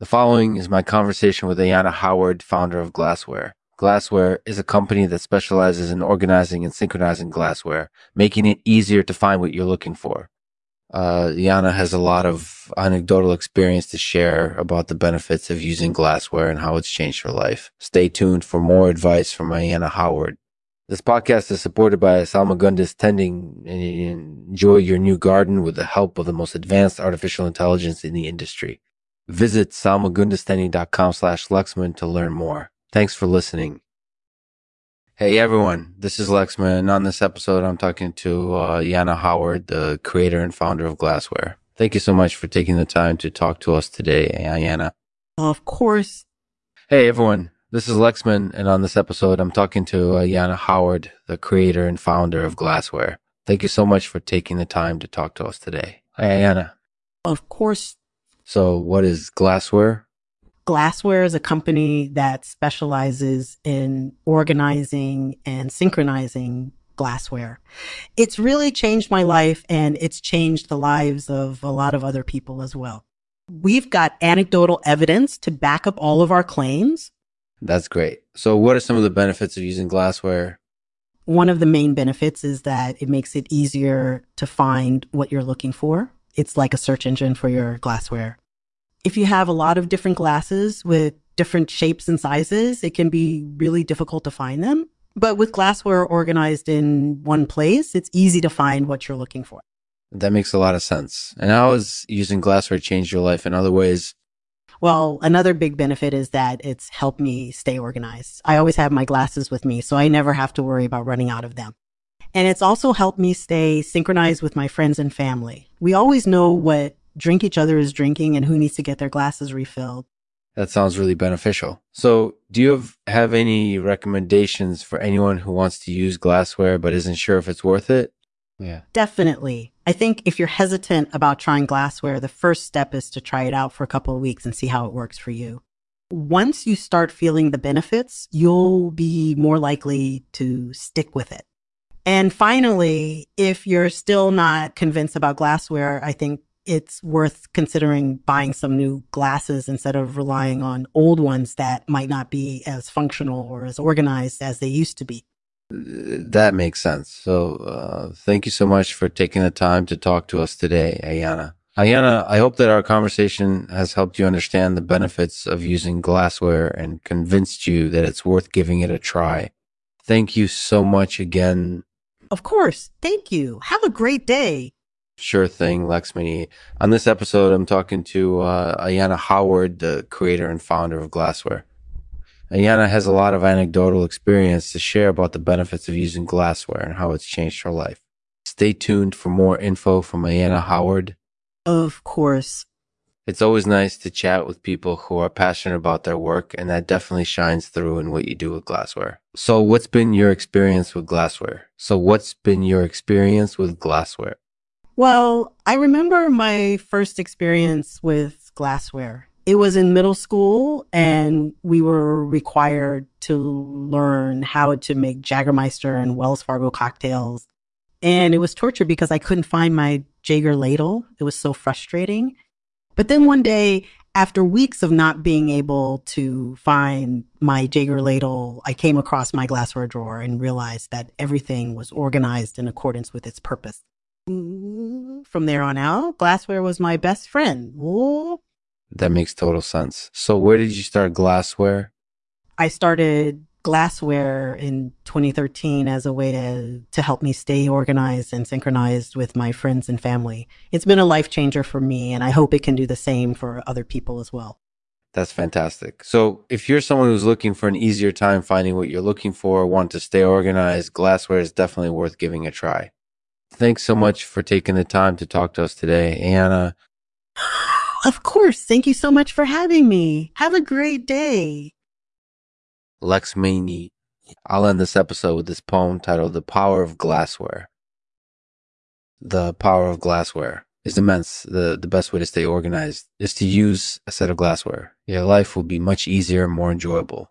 The following is my conversation with Ayanna Howard, founder of Glassware. Glassware is a company that specializes in organizing and synchronizing glassware, making it easier to find what you're looking for. Uh, Ayanna has a lot of anecdotal experience to share about the benefits of using glassware and how it's changed her life. Stay tuned for more advice from Ayanna Howard. This podcast is supported by Salma Salmagundis Tending and enjoy your new garden with the help of the most advanced artificial intelligence in the industry. Visit salmagundistending.com slash Lexman to learn more. Thanks for listening. Hey everyone, this is Lexman. And on this episode, I'm talking to uh, Yana Howard, the creator and founder of Glassware. Thank you so much for taking the time to talk to us today, Yana. Of course. Hey everyone, this is Lexman. And on this episode, I'm talking to uh, Yana Howard, the creator and founder of Glassware. Thank you so much for taking the time to talk to us today. Yana. Of course, so, what is Glassware? Glassware is a company that specializes in organizing and synchronizing glassware. It's really changed my life and it's changed the lives of a lot of other people as well. We've got anecdotal evidence to back up all of our claims. That's great. So, what are some of the benefits of using glassware? One of the main benefits is that it makes it easier to find what you're looking for. It's like a search engine for your glassware. If you have a lot of different glasses with different shapes and sizes, it can be really difficult to find them. But with glassware organized in one place, it's easy to find what you're looking for. That makes a lot of sense. And how has using glassware changed your life in other ways? Well, another big benefit is that it's helped me stay organized. I always have my glasses with me, so I never have to worry about running out of them. And it's also helped me stay synchronized with my friends and family. We always know what drink each other is drinking and who needs to get their glasses refilled. That sounds really beneficial. So, do you have, have any recommendations for anyone who wants to use glassware but isn't sure if it's worth it? Yeah. Definitely. I think if you're hesitant about trying glassware, the first step is to try it out for a couple of weeks and see how it works for you. Once you start feeling the benefits, you'll be more likely to stick with it. And finally, if you're still not convinced about glassware, I think it's worth considering buying some new glasses instead of relying on old ones that might not be as functional or as organized as they used to be. That makes sense. So, uh, thank you so much for taking the time to talk to us today, Ayanna. Ayanna, I hope that our conversation has helped you understand the benefits of using glassware and convinced you that it's worth giving it a try. Thank you so much again of course. Thank you. Have a great day. Sure thing, Lexmini. On this episode, I'm talking to uh, Ayanna Howard, the creator and founder of Glassware. Ayanna has a lot of anecdotal experience to share about the benefits of using glassware and how it's changed her life. Stay tuned for more info from Ayanna Howard. Of course. It's always nice to chat with people who are passionate about their work, and that definitely shines through in what you do with glassware. So, what's been your experience with glassware? So, what's been your experience with glassware? Well, I remember my first experience with glassware. It was in middle school, and we were required to learn how to make Jagermeister and Wells Fargo cocktails. And it was torture because I couldn't find my Jager ladle. It was so frustrating. But then one day, after weeks of not being able to find my Jaeger ladle, I came across my glassware drawer and realized that everything was organized in accordance with its purpose. From there on out, glassware was my best friend. That makes total sense. So, where did you start glassware? I started glassware in 2013 as a way to, to help me stay organized and synchronized with my friends and family. It's been a life changer for me, and I hope it can do the same for other people as well. That's fantastic. So, if you're someone who's looking for an easier time finding what you're looking for, want to stay organized, glassware is definitely worth giving a try. Thanks so much for taking the time to talk to us today, Anna. Of course. Thank you so much for having me. Have a great day. Lex Maney. I'll end this episode with this poem titled The Power of Glassware. The power of glassware is immense. The, the best way to stay organized is to use a set of glassware. Your life will be much easier and more enjoyable.